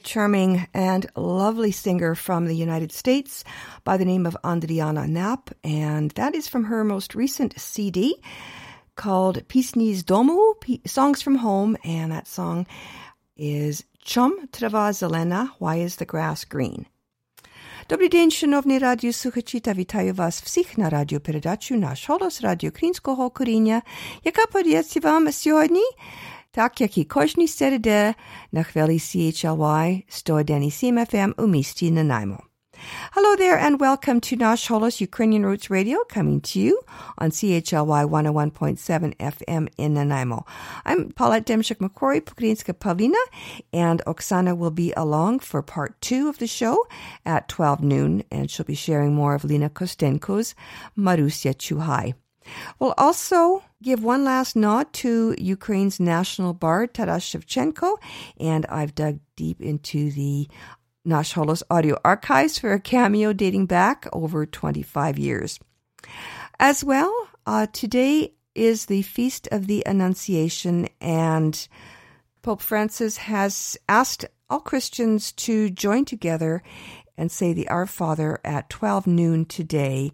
a charming and lovely singer from the United States by the name of Andriana Knapp, and that is from her most recent CD called Pisni z Domu, Songs from Home, and that song is Chum Trava Zelena, Why is the Grass Green? Добрий день, шановні радіослухачі, та вітаю вас всіх на радіопередачу «Наш голос» Радіо Українського коріння, яка подається вам сьогодні – tak jak i kožni srede na chveli CHLY 101.7 FM umisti misti Nanaimo. Hello there and welcome to Nash Holos Ukrainian Roots Radio coming to you on CHLY 101.7 FM in Nanaimo. I'm Paulette demchuk MacQuarrie Pukrinska Pavlina, and Oksana will be along for part two of the show at 12 noon, and she'll be sharing more of Lina Kostenko's Marusya Chuhai. We'll also give one last nod to Ukraine's national bard, Taras Shevchenko, and I've dug deep into the Nash Holos audio archives for a cameo dating back over 25 years. As well, uh, today is the Feast of the Annunciation, and Pope Francis has asked all Christians to join together and say the Our Father at 12 noon today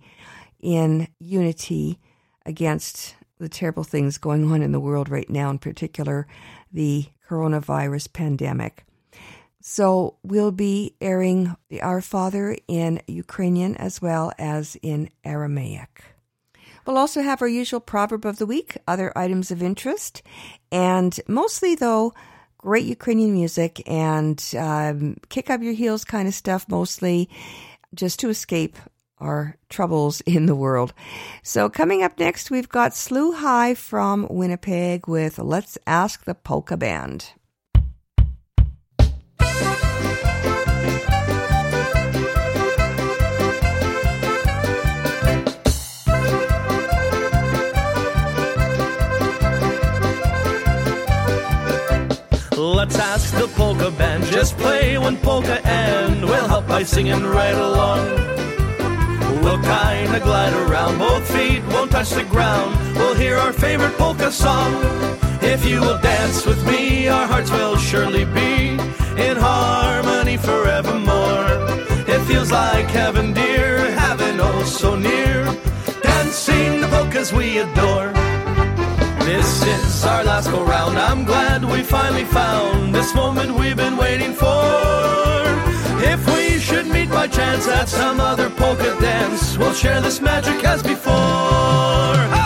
in unity against the terrible things going on in the world right now, in particular the coronavirus pandemic. So we'll be airing the Our Father in Ukrainian as well as in Aramaic. We'll also have our usual proverb of the week, other items of interest, and mostly, though, great Ukrainian music and um, kick up your heels kind of stuff, mostly just to escape our troubles in the world. So coming up next, we've got Slew High from Winnipeg with Let's Ask the Polka Band. Let's ask the polka band, just play one polka and we'll help by singing right along. We'll kinda glide around, both feet won't touch the ground. We'll hear our favorite polka song. If you will dance with me, our hearts will surely be in harmony forevermore. It feels like heaven, dear, heaven oh so near. Dancing the polkas we adore. This is our last go round. I'm glad we finally found this moment we've been waiting for. If we chance at some other polka dance, we'll share this magic as before.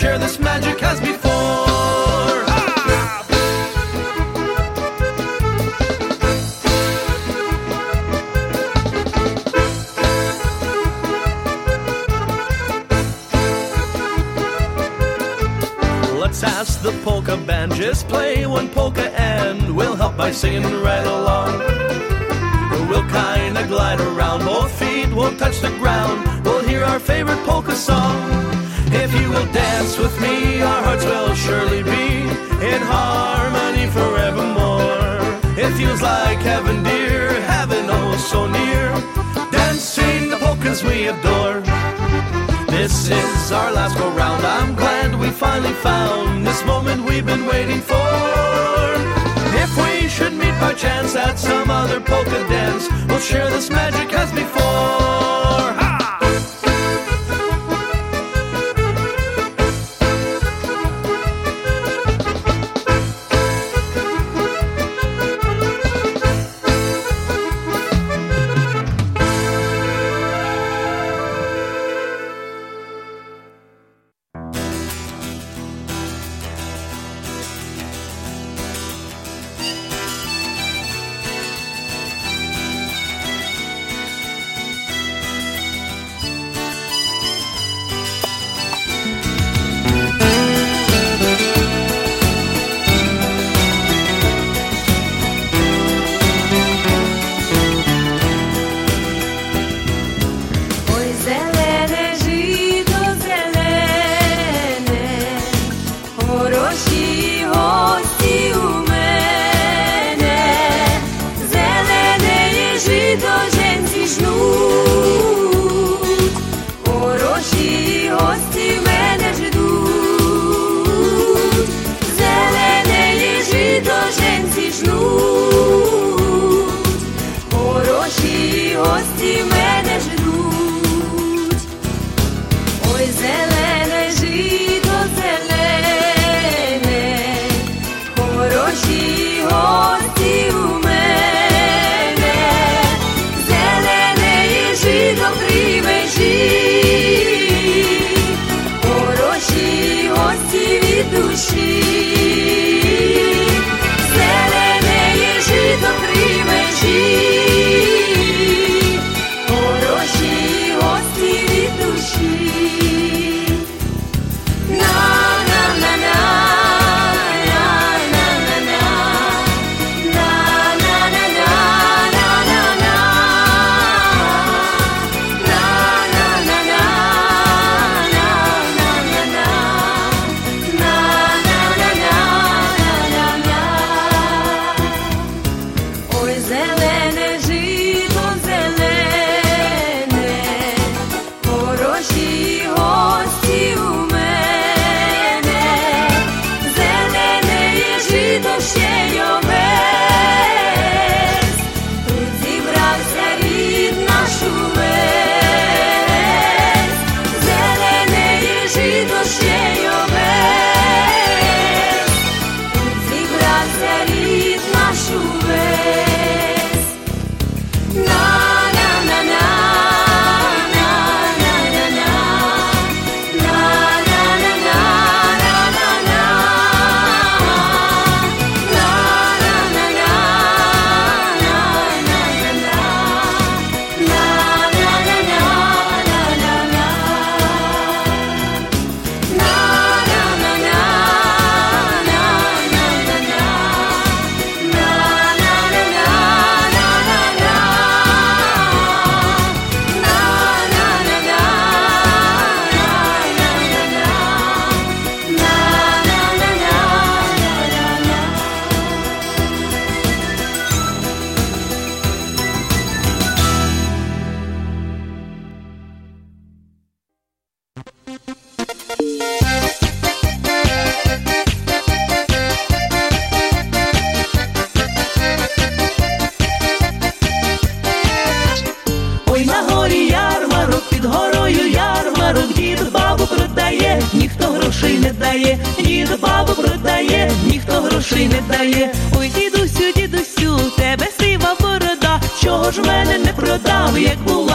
Share this magic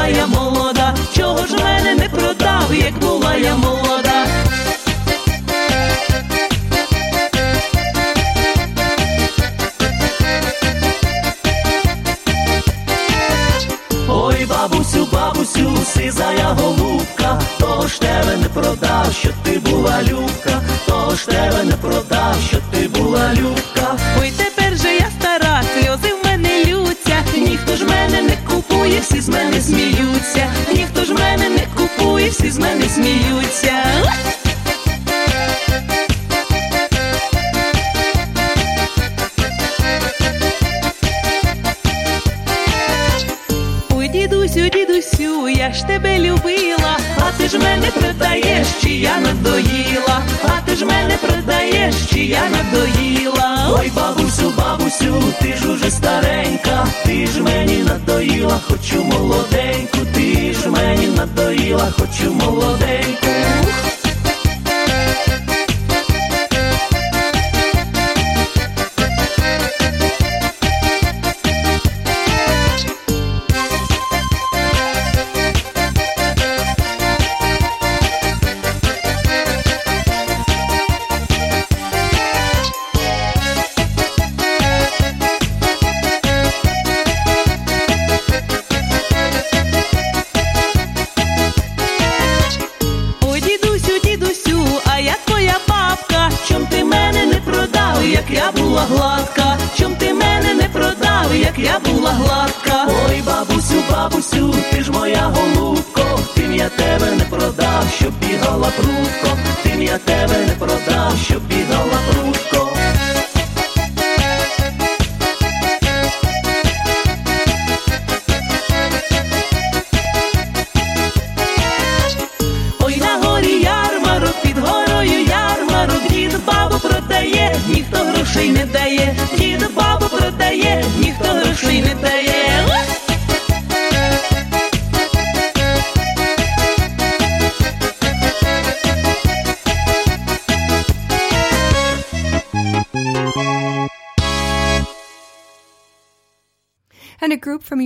була я молода, чого ж мене не продав, як була я молода.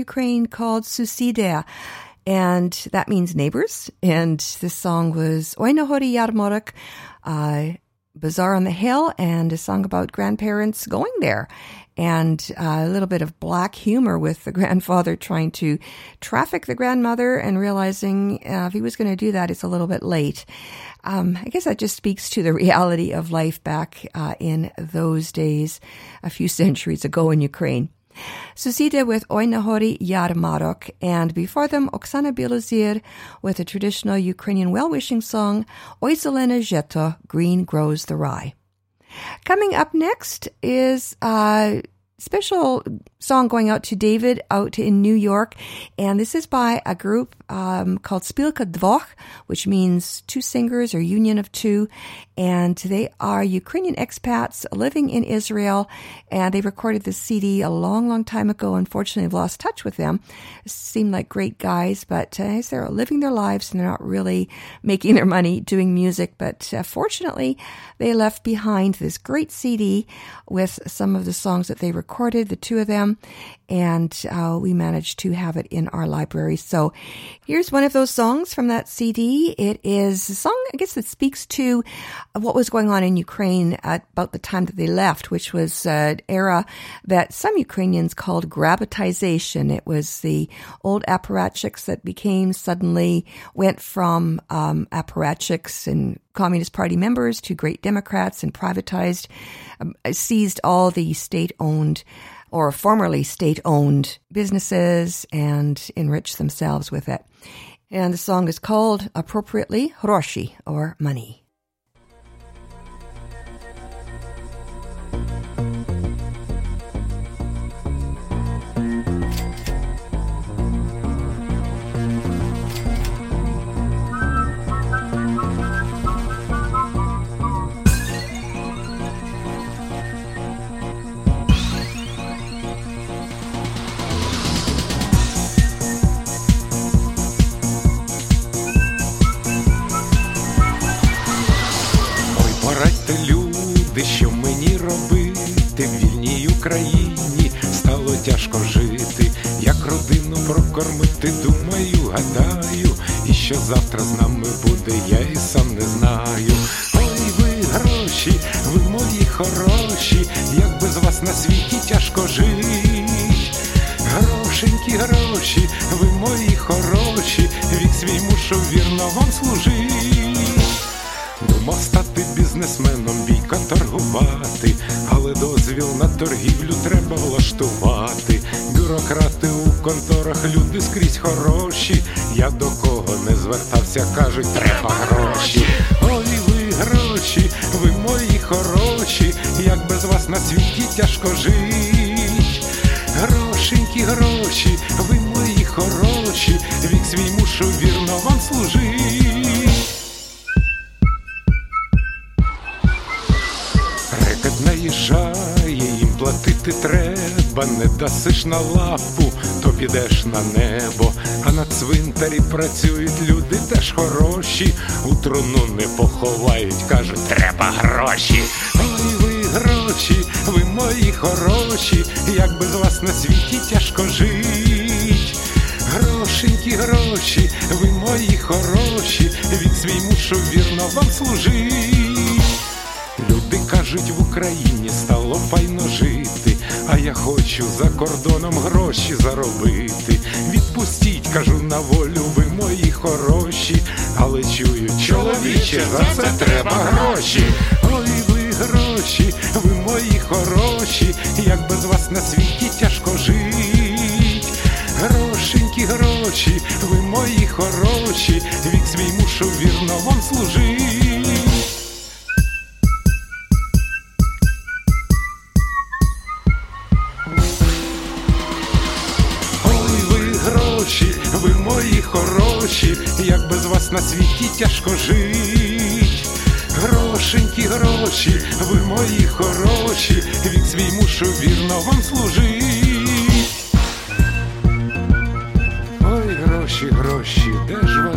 Ukraine called Susida. And that means neighbors. And this song was Oi Nahori Yarmarok, uh, Bazaar on the Hill, and a song about grandparents going there. And uh, a little bit of black humor with the grandfather trying to traffic the grandmother and realizing uh, if he was going to do that, it's a little bit late. Um, I guess that just speaks to the reality of life back uh, in those days, a few centuries ago in Ukraine. Susida with Oinahori Yarmarok, and before them Oksana Bilozir with a traditional Ukrainian well-wishing song, Oi Zheto, Green Grows the Rye. Coming up next is a special song going out to David out in New York, and this is by a group um, called Spilka Dvoch, which means two singers or union of two, and they are Ukrainian expats living in Israel, and they recorded this CD a long, long time ago. Unfortunately, I've lost touch with them. Seem like great guys, but uh, they're living their lives and they're not really making their money doing music. But uh, fortunately, they left behind this great CD with some of the songs that they recorded, the two of them, and uh, we managed to have it in our library. So here's one of those songs from that CD. It is a song, I guess, that speaks to what was going on in Ukraine at about the time that they left, which was an era that some Ukrainians called grabitization. It was the old apparatchiks that became suddenly went from um, apparatchiks and Communist Party members to great Democrats and privatized, um, seized all the state owned or formerly state owned businesses and enrich themselves with it. And the song is called appropriately Hroshi or money. Україні стало тяжко жити, як родину прокормити, думаю, гадаю, і що завтра з нами буде, я і сам не знаю. Ой, ви гроші, ви мої хороші, як без вас на світі тяжко жить. Грошенькі гроші, ви мої хороші, вік свій мушу вірно вам служить. Думав стати бізнесменом, бійка торгувати, але дозвіл на торгівлю треба влаштувати. Бюрократи у конторах, люди скрізь хороші. Я до кого не звертався, кажуть, треба гроші. Ой, ви гроші, ви мої хороші, як без вас на світі тяжко жить. Не дасиш на лапу, то підеш на небо, а на цвинтарі працюють люди теж хороші, у труну не поховають, кажуть, треба гроші. Ой, ви гроші, ви мої хороші, як без вас на світі тяжко жить. Грошенькі гроші, ви мої хороші, від свій мушу вірно вам служить. Люди кажуть, в Україні стало файно жити, а я хочу за кордоном гроші заробити. Відпустіть, кажу на волю, ви мої хороші, але чую, чоловіче, за це треба гроші. Ой, ви гроші, ви мої хороші, як без вас на світі тяжко жить. Грошенькі гроші, ви мої хороші, вік свій мушу вірно вам служить. Хороші, як без вас на світі тяжко жить. грошенькі гроші, ви мої хороші, вік свій мушу вірно вам служить. Ой, гроші, гроші, де ж вас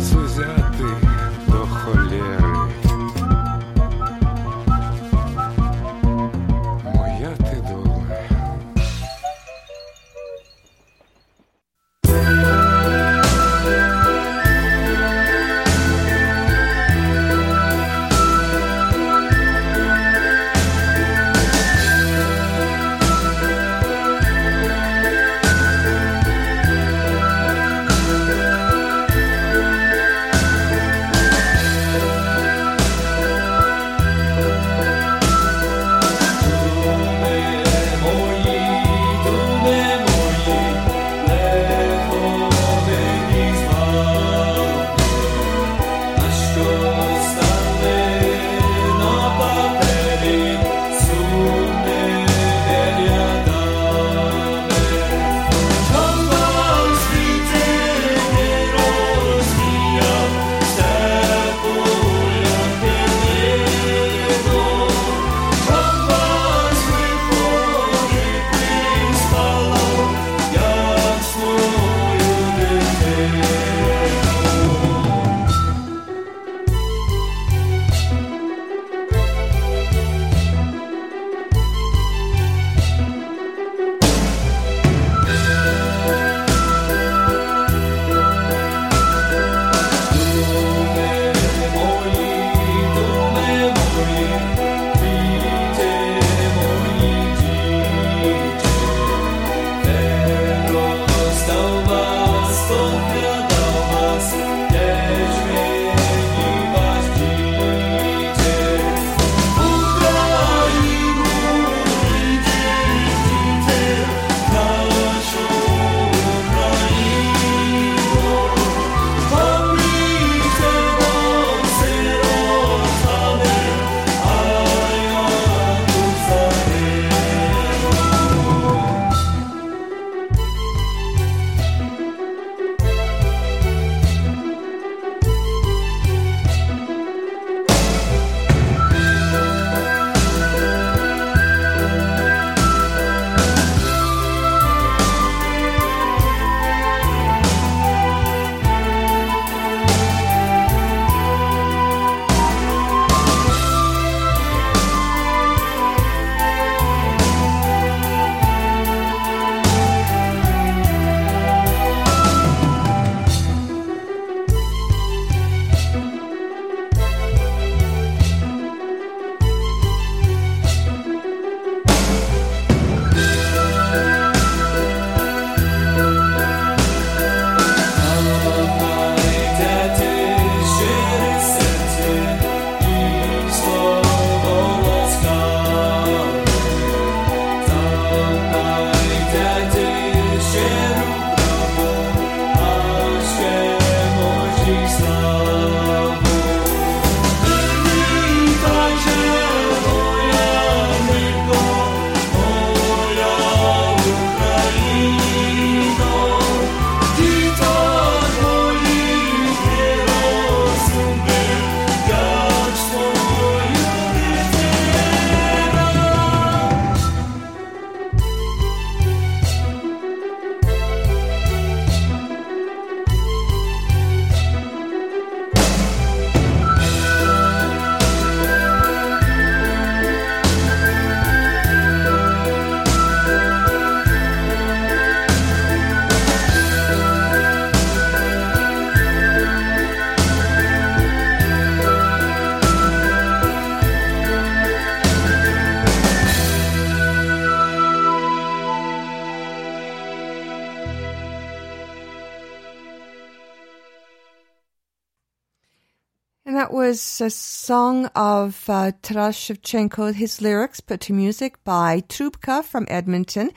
was a song of uh, Taras Shevchenko, his lyrics put to music by Trubka from Edmonton,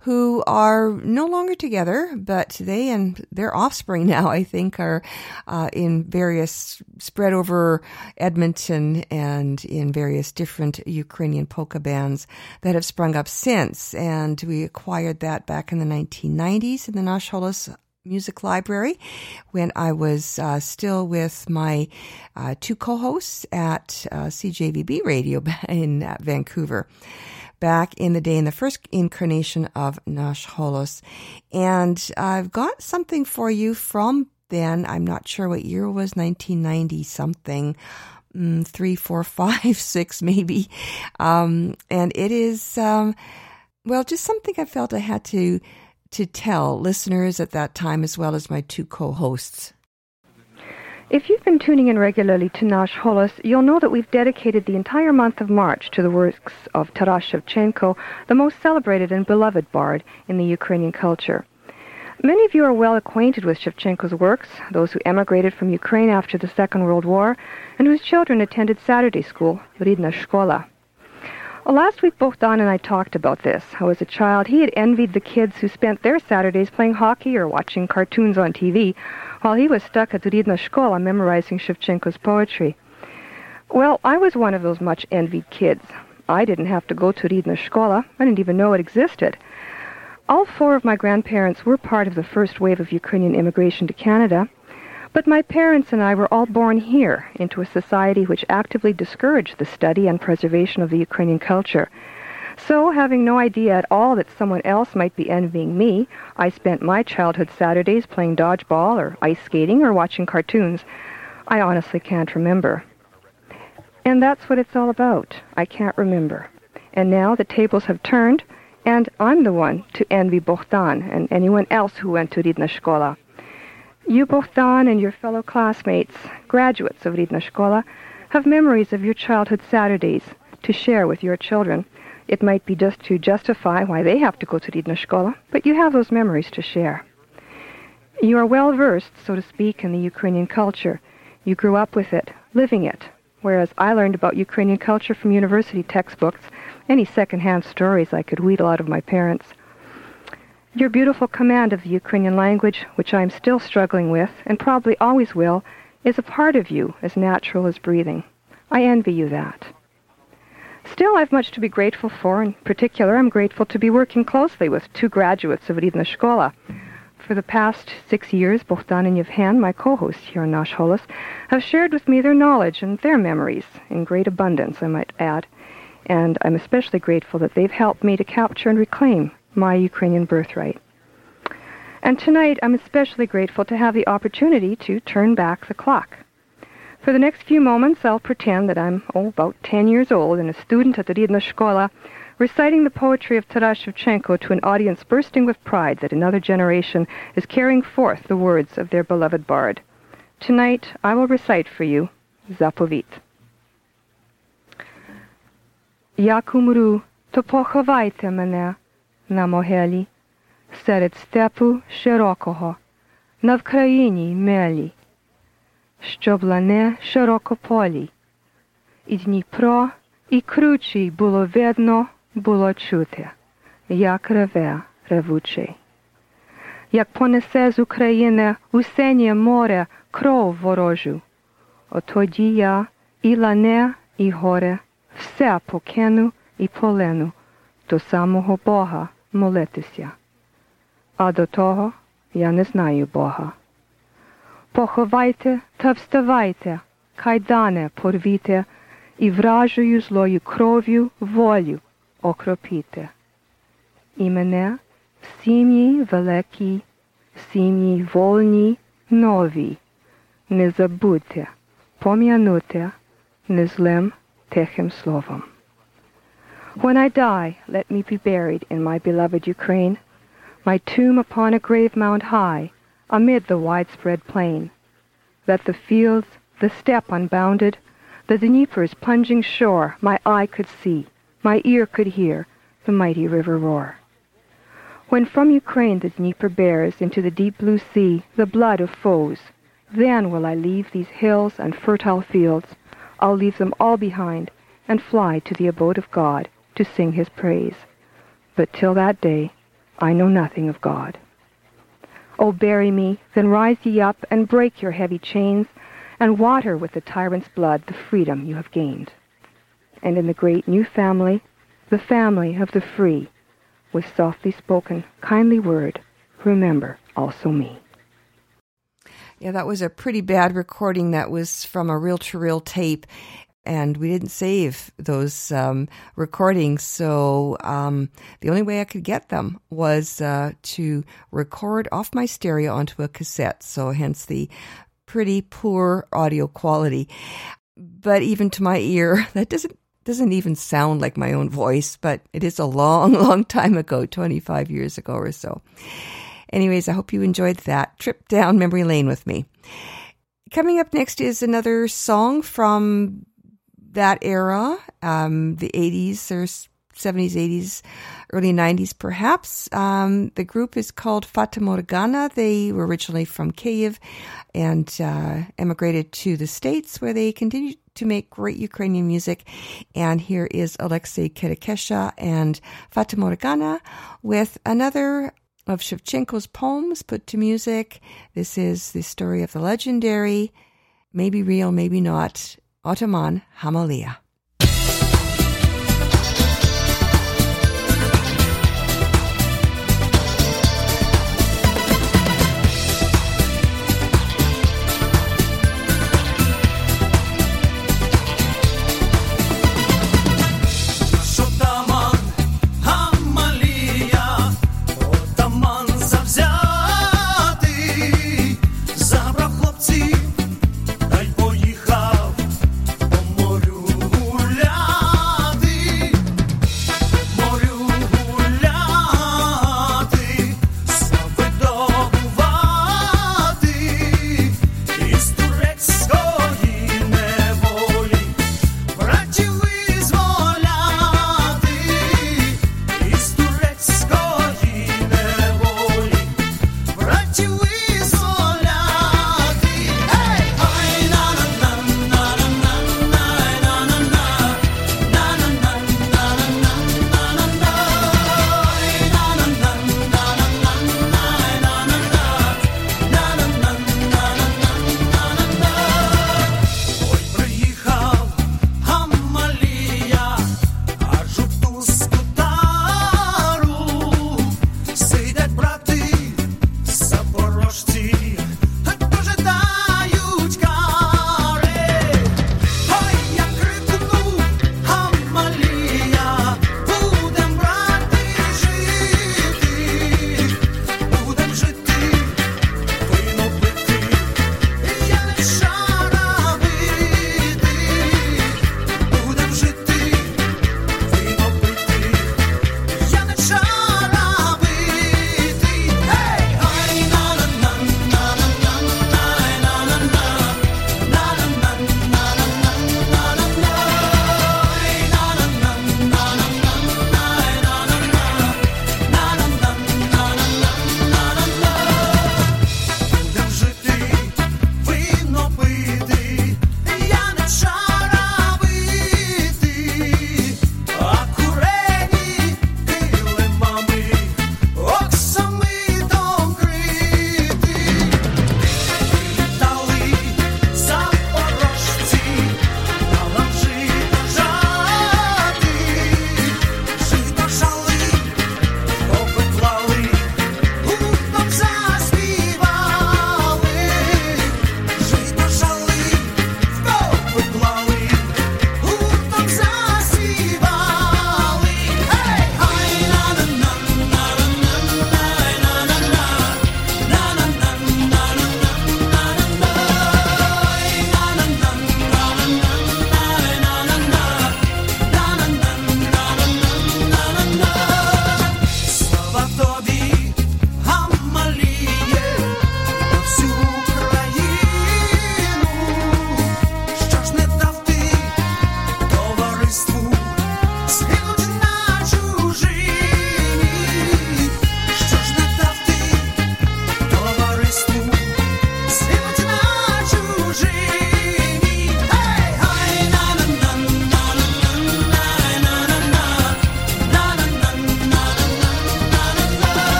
who are no longer together, but they and their offspring now, I think, are uh, in various, spread over Edmonton and in various different Ukrainian polka bands that have sprung up since. And we acquired that back in the 1990s in the Nash Holos Music Library when I was uh, still with my uh, two co-hosts at uh, CJVB Radio in uh, Vancouver back in the day in the first incarnation of Nash Holos. And I've got something for you from then. I'm not sure what year it was, 1990 something. Mm, three, four, five, six, maybe. Um, and it is, um, well, just something I felt I had to to tell listeners at that time as well as my two co-hosts. If you've been tuning in regularly to Nash Holos, you'll know that we've dedicated the entire month of March to the works of Taras Shevchenko, the most celebrated and beloved bard in the Ukrainian culture. Many of you are well acquainted with Shevchenko's works, those who emigrated from Ukraine after the Second World War, and whose children attended Saturday school, Ridna Shkola. Well, last week, both Don and I talked about this. How, as a child, he had envied the kids who spent their Saturdays playing hockey or watching cartoons on TV, while he was stuck at Ridna Shkola memorizing Shevchenko's poetry. Well, I was one of those much envied kids. I didn't have to go to Ridna Shkola. I didn't even know it existed. All four of my grandparents were part of the first wave of Ukrainian immigration to Canada, but my parents and I were all born here into a society which actively discouraged the study and preservation of the Ukrainian culture. So, having no idea at all that someone else might be envying me, I spent my childhood Saturdays playing dodgeball or ice skating or watching cartoons. I honestly can't remember. And that's what it's all about. I can't remember. And now the tables have turned, and I'm the one to envy Bohdan and anyone else who went to Ridna Shkola. You, Bohdan, and your fellow classmates, graduates of Ridna have memories of your childhood Saturdays to share with your children. It might be just to justify why they have to go to Ridna but you have those memories to share. You are well versed, so to speak, in the Ukrainian culture. You grew up with it, living it, whereas I learned about Ukrainian culture from university textbooks, any second-hand stories I could wheedle out of my parents. Your beautiful command of the Ukrainian language, which I am still struggling with, and probably always will, is a part of you as natural as breathing. I envy you that. Still, I've much to be grateful for. In particular, I'm grateful to be working closely with two graduates of Ridna Shkola. For the past six years, Bohdan and Yevhen, my co-hosts here on Nash Holos, have shared with me their knowledge and their memories, in great abundance, I might add. And I'm especially grateful that they've helped me to capture and reclaim my Ukrainian birthright. And tonight, I'm especially grateful to have the opportunity to turn back the clock. For the next few moments, I'll pretend that I'm, oh, about 10 years old and a student at the Ridna Shkola, reciting the poetry of Taras Shevchenko to an audience bursting with pride that another generation is carrying forth the words of their beloved bard. Tonight, I will recite for you Zapovit. Як умру, то поховайте мене на могилі, серед степу широкого, на Вкраїні мелі, щоб лане широкополі, і Дніпро, і кручі було видно, було чути, як реве ревучий. Як понесе з України у синє море кров ворожу, отоді я і лане, і горе, все покину і полену до самого Бога молитися. А до того я не знаю Бога. Поховайте та вставайте, кайдане порвіте, і вражою злою кров'ю волю окропіте. І мене в сім'ї великій, в сім'ї вольній, новій, не забудьте, пом'янути незлим тихим словом. When I die, let me be buried in my beloved Ukraine, my tomb upon a grave mound high, amid the widespread plain. That the fields, the steppe unbounded, the Dnieper's plunging shore, my eye could see, my ear could hear, the mighty river roar. When from Ukraine the Dnieper bears into the deep blue sea the blood of foes, then will I leave these hills and fertile fields. I'll leave them all behind and fly to the abode of God to sing his praise. But till that day, I know nothing of God. O bury me, then rise ye up and break your heavy chains, and water with the tyrant's blood the freedom you have gained. And in the great new family, the family of the free, with softly spoken, kindly word, remember also me. Yeah, that was a pretty bad recording. That was from a reel to reel tape, and we didn't save those um, recordings. So um, the only way I could get them was uh, to record off my stereo onto a cassette. So hence the pretty poor audio quality. But even to my ear, that doesn't doesn't even sound like my own voice. But it is a long, long time ago, twenty five years ago or so. Anyways, I hope you enjoyed that trip down memory lane with me. Coming up next is another song from that era, um, the 80s or 70s, 80s, early 90s, perhaps. Um, the group is called Fata Morgana. They were originally from Kiev and uh, emigrated to the States where they continued to make great Ukrainian music. And here is Alexei Kirikesha and Fata Morgana with another of Shevchenko's poems put to music. This is the story of the legendary, maybe real, maybe not, Otaman Hamalia.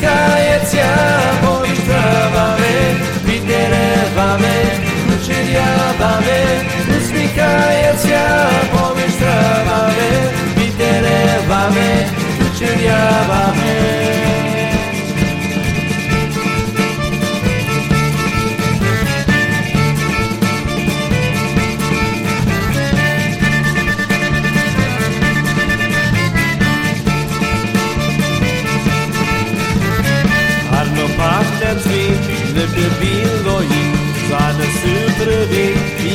Jamaica.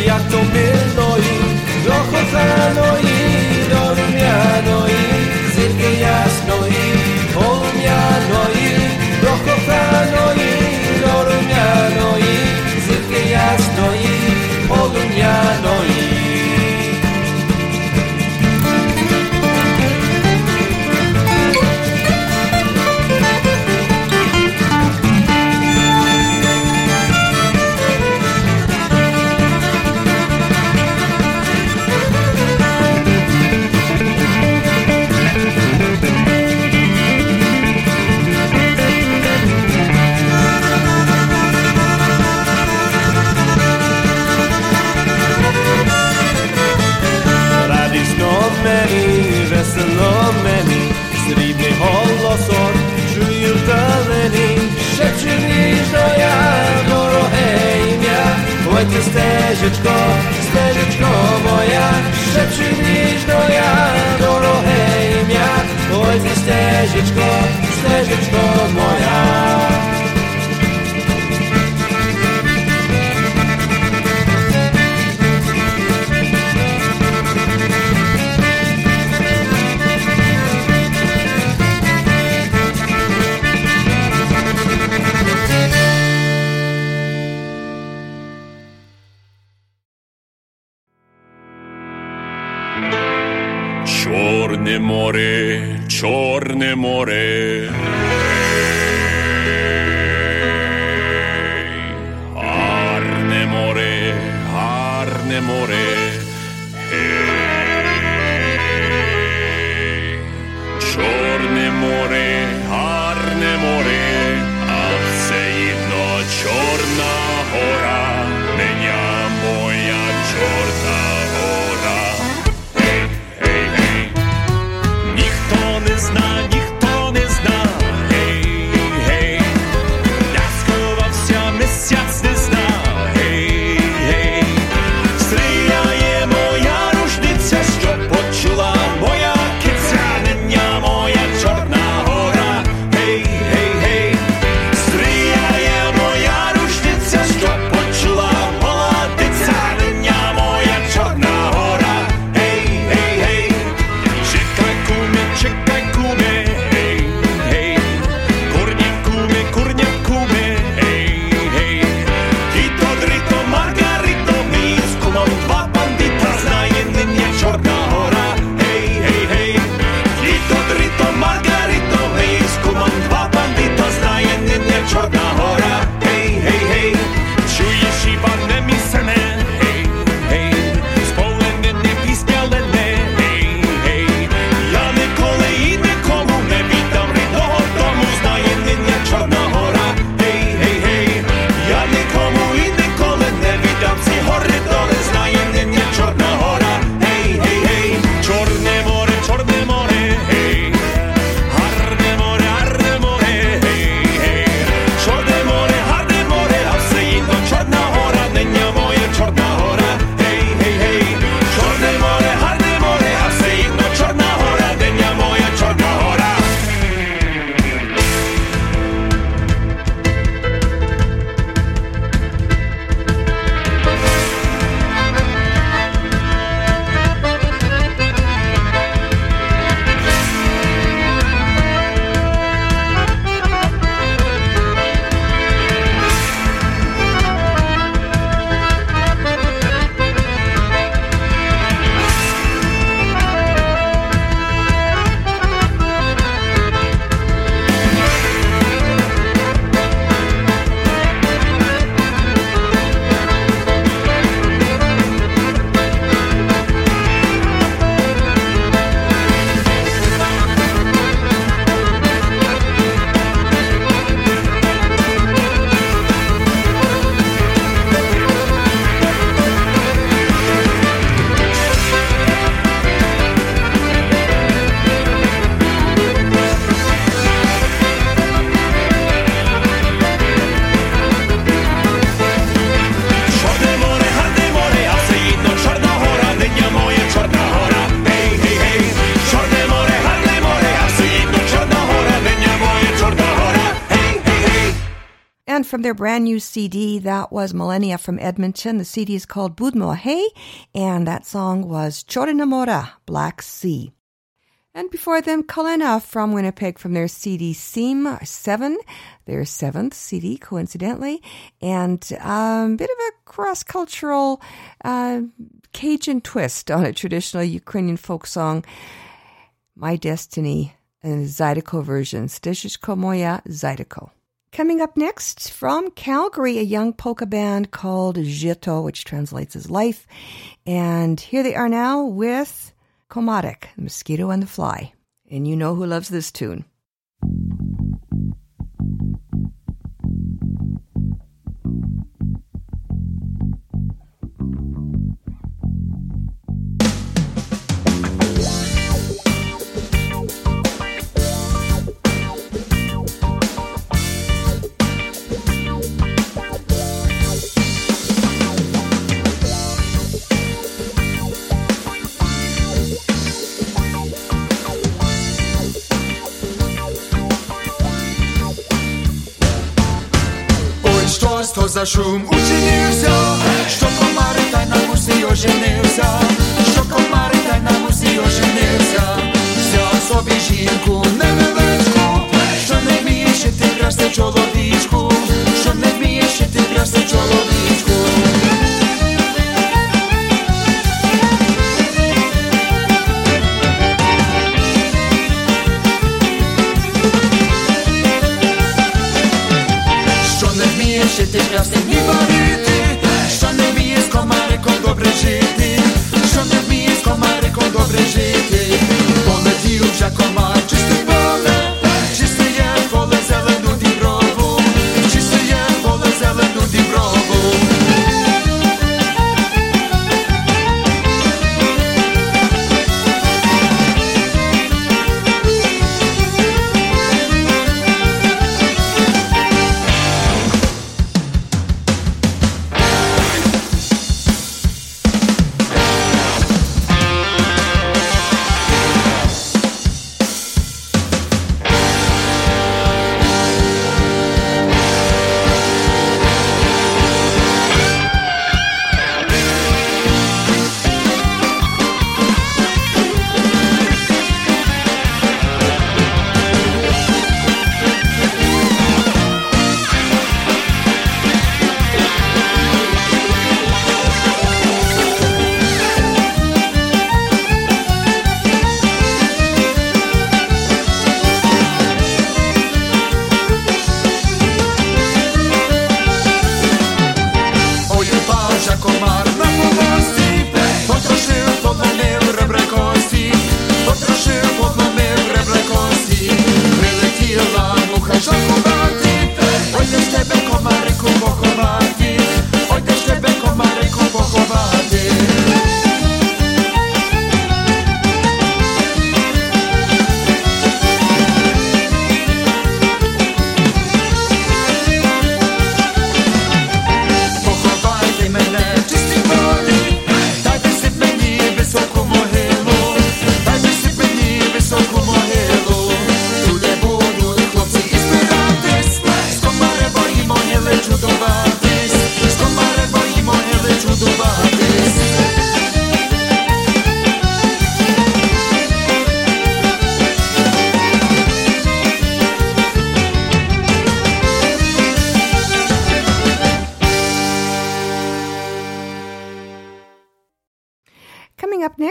jak to mylno i do kochano i do rumiano i zyrkie jasno i porumiano i do kochano i do rumiano i Oj ty steżyczko, steżyczko moja, szybszy niż do ja, do Roheimia. Oj ty steżyczko, steżyczko moja. Their brand new CD, that was Millennia from Edmonton. The CD is called Budmo Hey, and that song was Chorinamora, Black Sea. And before them, Kalena from Winnipeg from their CD Seam 7, their seventh CD, coincidentally, and a um, bit of a cross cultural uh, Cajun twist on a traditional Ukrainian folk song, My Destiny, and Zydeco version, Steshishko Moya Zydeco. Coming up next from Calgary, a young polka band called Jito, which translates as life. And here they are now with Komarek, the mosquito and the fly. And you know who loves this tune. Шум учинився, що комари та на мусі оженився, що комари та на мусі оженився, взяв собі жінку невеличку, що не вміє ти красти чоловічку,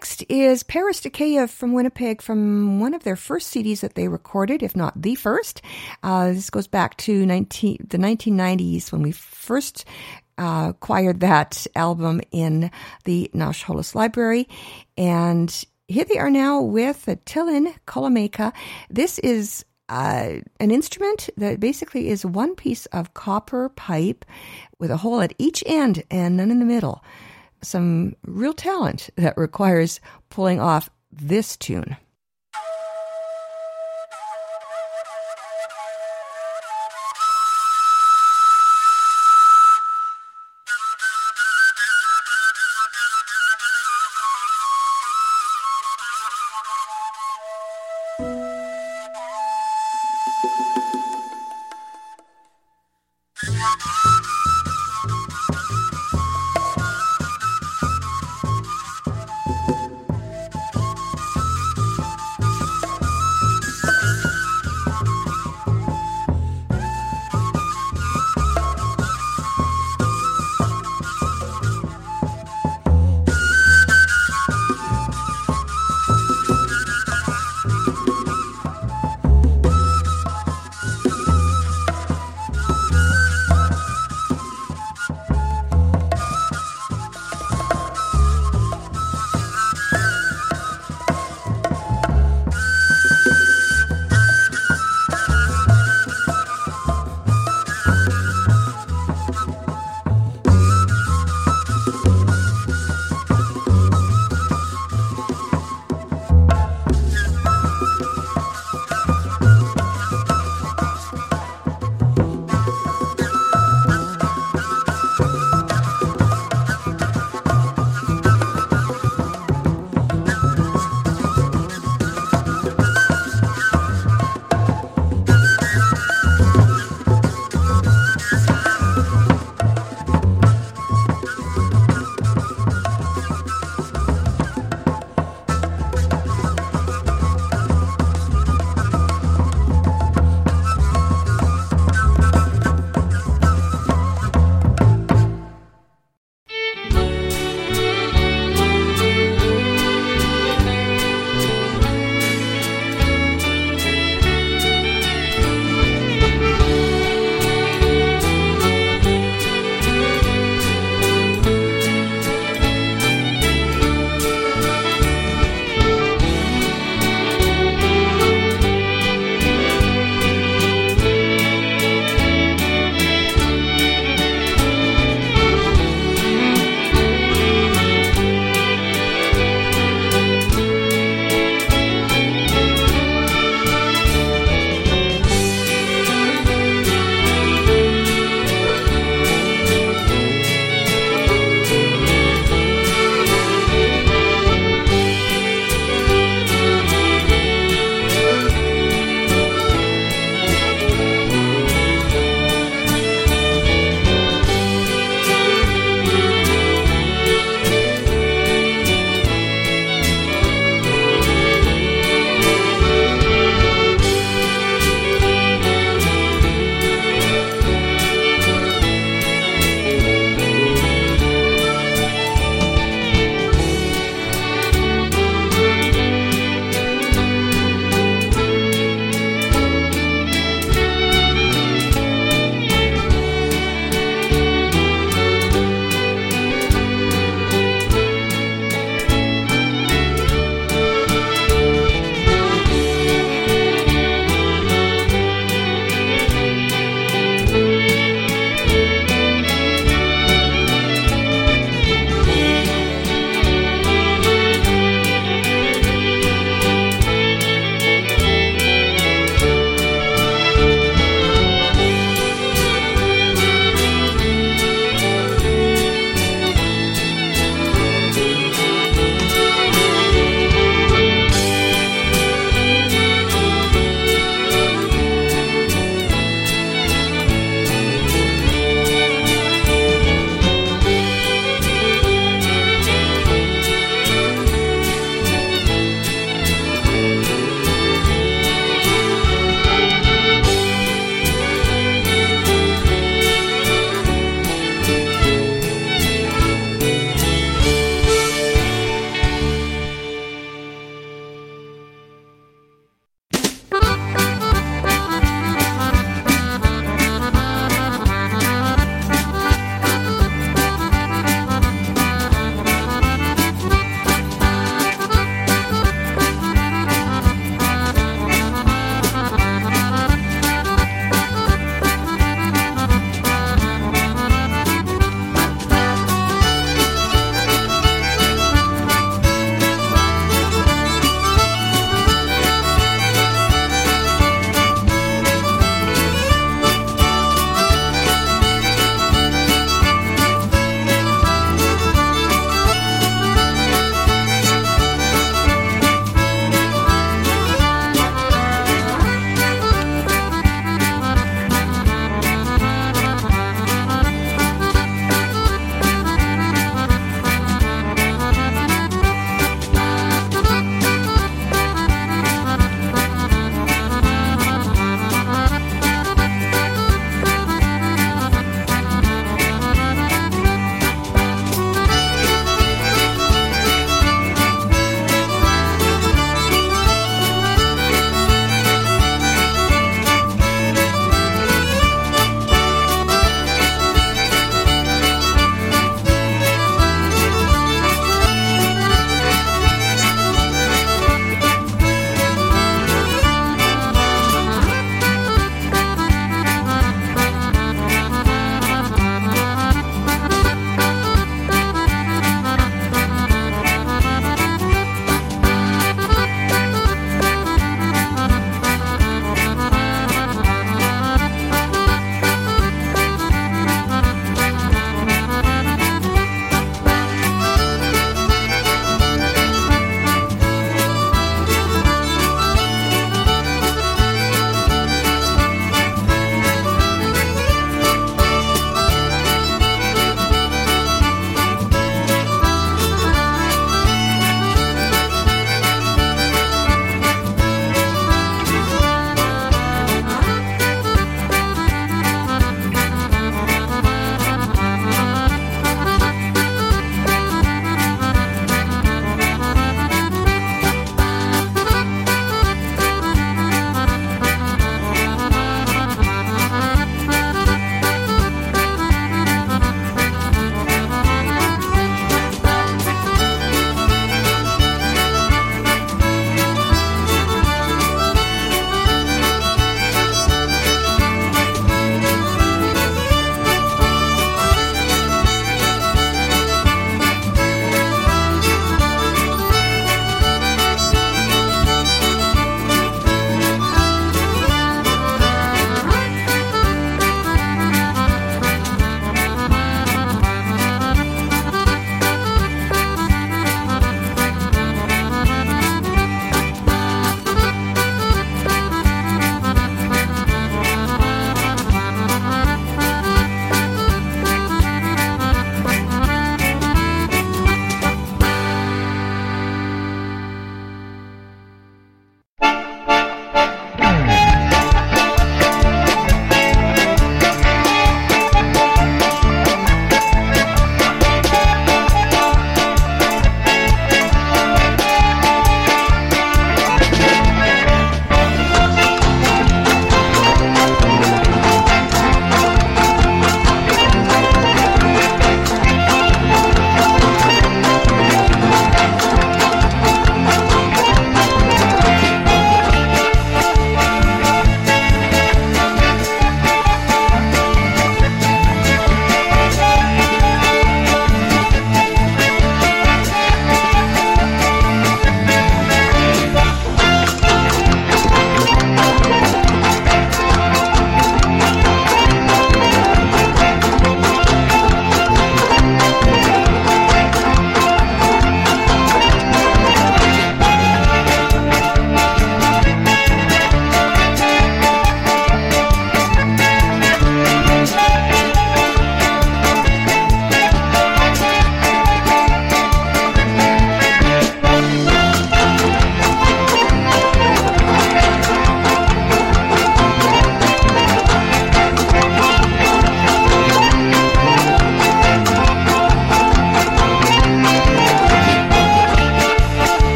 next is Paris to Kyiv from Winnipeg from one of their first CDs that they recorded, if not the first. Uh, this goes back to 19, the 1990s when we first uh, acquired that album in the Nash Holos Library. And here they are now with Telenka Kolomeka. This is uh, an instrument that basically is one piece of copper pipe with a hole at each end and none in the middle some real talent that requires pulling off this tune.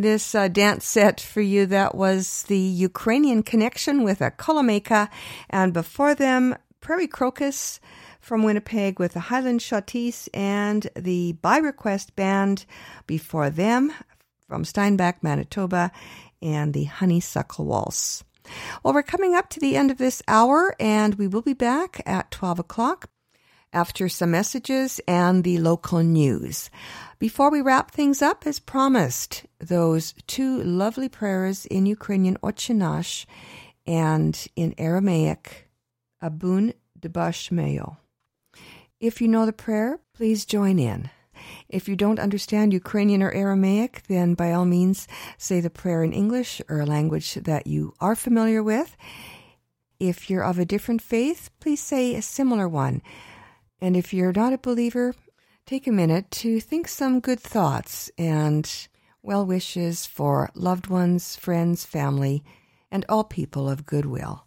This uh, dance set for you, that was the Ukrainian connection with a Kolomeka. And before them, Prairie Crocus from Winnipeg with the Highland Schottische and the By Request Band before them from Steinbach, Manitoba, and the Honeysuckle Waltz. Well, we're coming up to the end of this hour, and we will be back at 12 o'clock after some messages and the local news. Before we wrap things up, as promised, those two lovely prayers in Ukrainian Otche Nash and in Aramaic, Abun Debashmeo. If you know the prayer, please join in. If you don't understand Ukrainian or Aramaic, then by all means say the prayer in English or a language that you are familiar with. If you're of a different faith, please say a similar one. And if you're not a believer, take a minute to think some good thoughts and well wishes for loved ones, friends, family, and all people of goodwill.